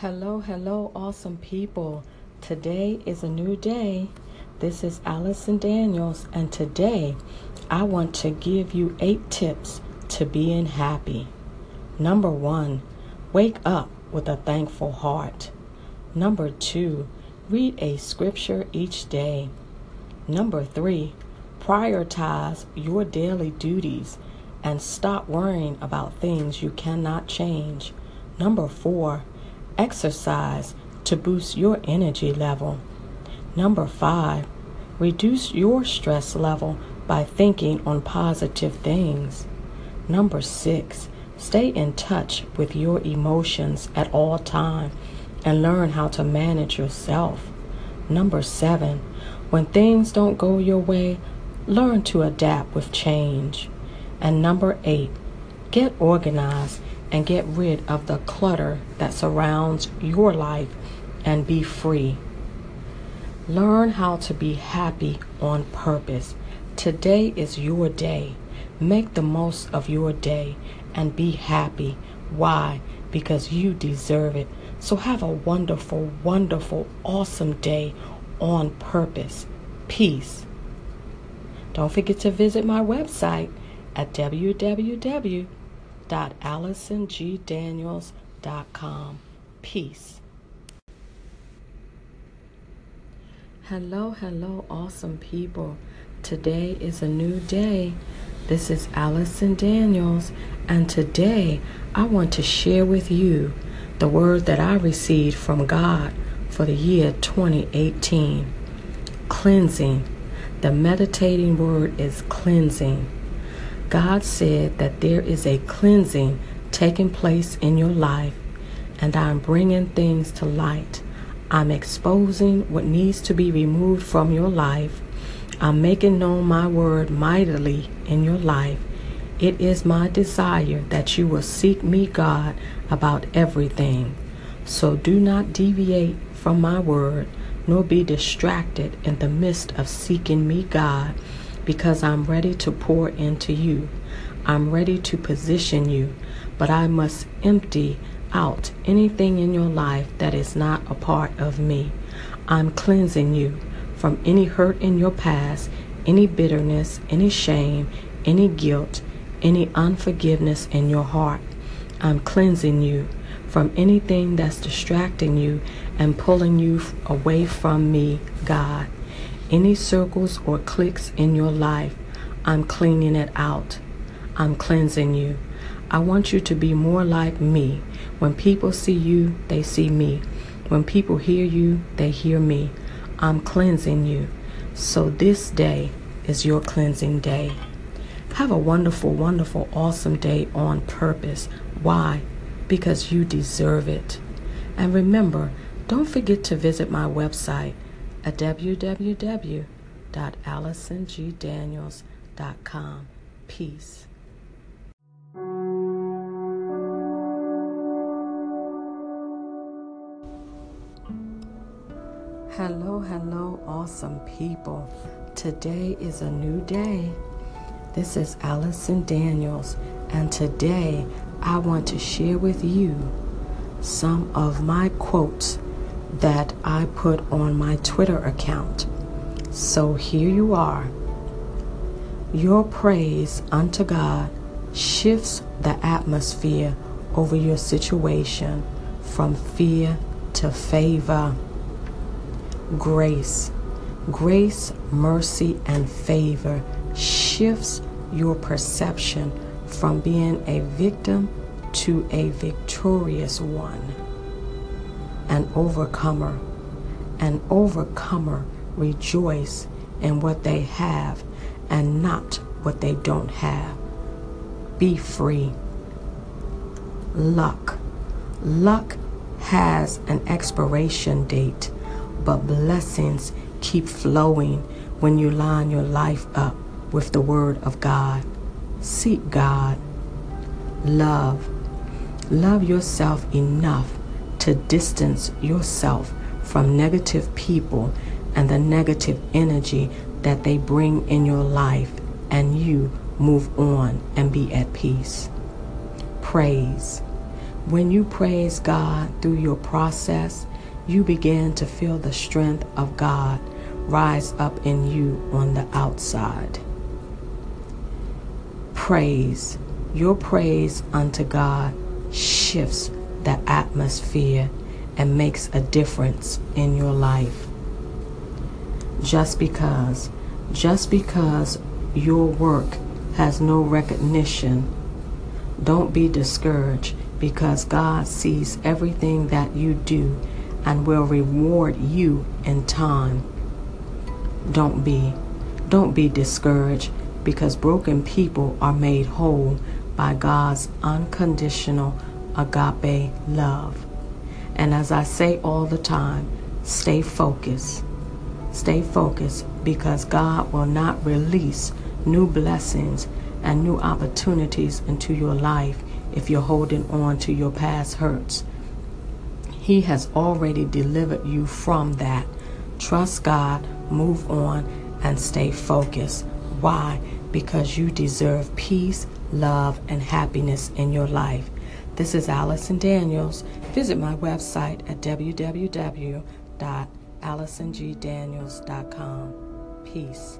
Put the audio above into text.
Hello, hello, awesome people. Today is a new day. This is Allison Daniels, and today I want to give you eight tips to being happy. Number one, wake up with a thankful heart. Number two, read a scripture each day. Number three, prioritize your daily duties and stop worrying about things you cannot change. Number four, exercise to boost your energy level. Number five, reduce your stress level by thinking on positive things. Number six, stay in touch with your emotions at all time and learn how to manage yourself. Number seven, when things don't go your way, learn to adapt with change. And number eight, get organized and get rid of the clutter that surrounds your life and be free. Learn how to be happy on purpose. Today is your day. Make the most of your day and be happy. Why? Because you deserve it. So have a wonderful, wonderful, awesome day on purpose. Peace. Don't forget to visit my website at www.allisongdaniels.com. Peace. Hello, hello, awesome people. Today is a new day. This is Allison Daniels, and today I want to share with you the word that I received from God for the year 2018 cleansing. The meditating word is cleansing. God said that there is a cleansing taking place in your life, and I'm bringing things to light. I'm exposing what needs to be removed from your life. I'm making known my word mightily in your life. It is my desire that you will seek me, God, about everything. So do not deviate from my word, nor be distracted in the midst of seeking me, God because I'm ready to pour into you. I'm ready to position you, but I must empty out anything in your life that is not a part of me. I'm cleansing you from any hurt in your past, any bitterness, any shame, any guilt, any unforgiveness in your heart. I'm cleansing you from anything that's distracting you and pulling you away from me, God any circles or cliques in your life, I'm cleaning it out. I'm cleansing you. I want you to be more like me. When people see you, they see me. When people hear you, they hear me. I'm cleansing you. So this day is your cleansing day. Have a wonderful, wonderful, awesome day on purpose. Why? Because you deserve it. And remember, don't forget to visit my website at www.allisongdaniels.com. Peace. Hello, hello, awesome people. Today is a new day. This is Allison Daniels, and today I want to share with you some of my quotes that I put on my Twitter account. So here you are. Your praise unto God shifts the atmosphere over your situation from fear to favor. Grace, grace, mercy, and favor shifts your perception from being a victim to a victorious one an overcomer. An overcomer rejoice in what they have and not what they don't have. Be free. Luck. Luck has an expiration date, but blessings keep flowing when you line your life up with the Word of God. Seek God. Love. Love yourself enough to distance yourself from negative people and the negative energy that they bring in your life, and you move on and be at peace. Praise. When you praise God through your process, you begin to feel the strength of God rise up in you on the outside. Praise, your praise unto God shifts the atmosphere and makes a difference in your life. Just because, just because your work has no recognition, don't be discouraged because God sees everything that you do and will reward you in time. Don't be don't be discouraged because broken people are made whole by God's unconditional agape love. And as I say all the time, stay focused. Stay focused because God will not release new blessings and new opportunities into your life if you're holding on to your past hurts. He has already delivered you from that. Trust God, move on, and stay focused. Why? Because you deserve peace, love, and happiness in your life. This is Allison Daniels. Visit my website at www.allisongdaniels.com. Peace.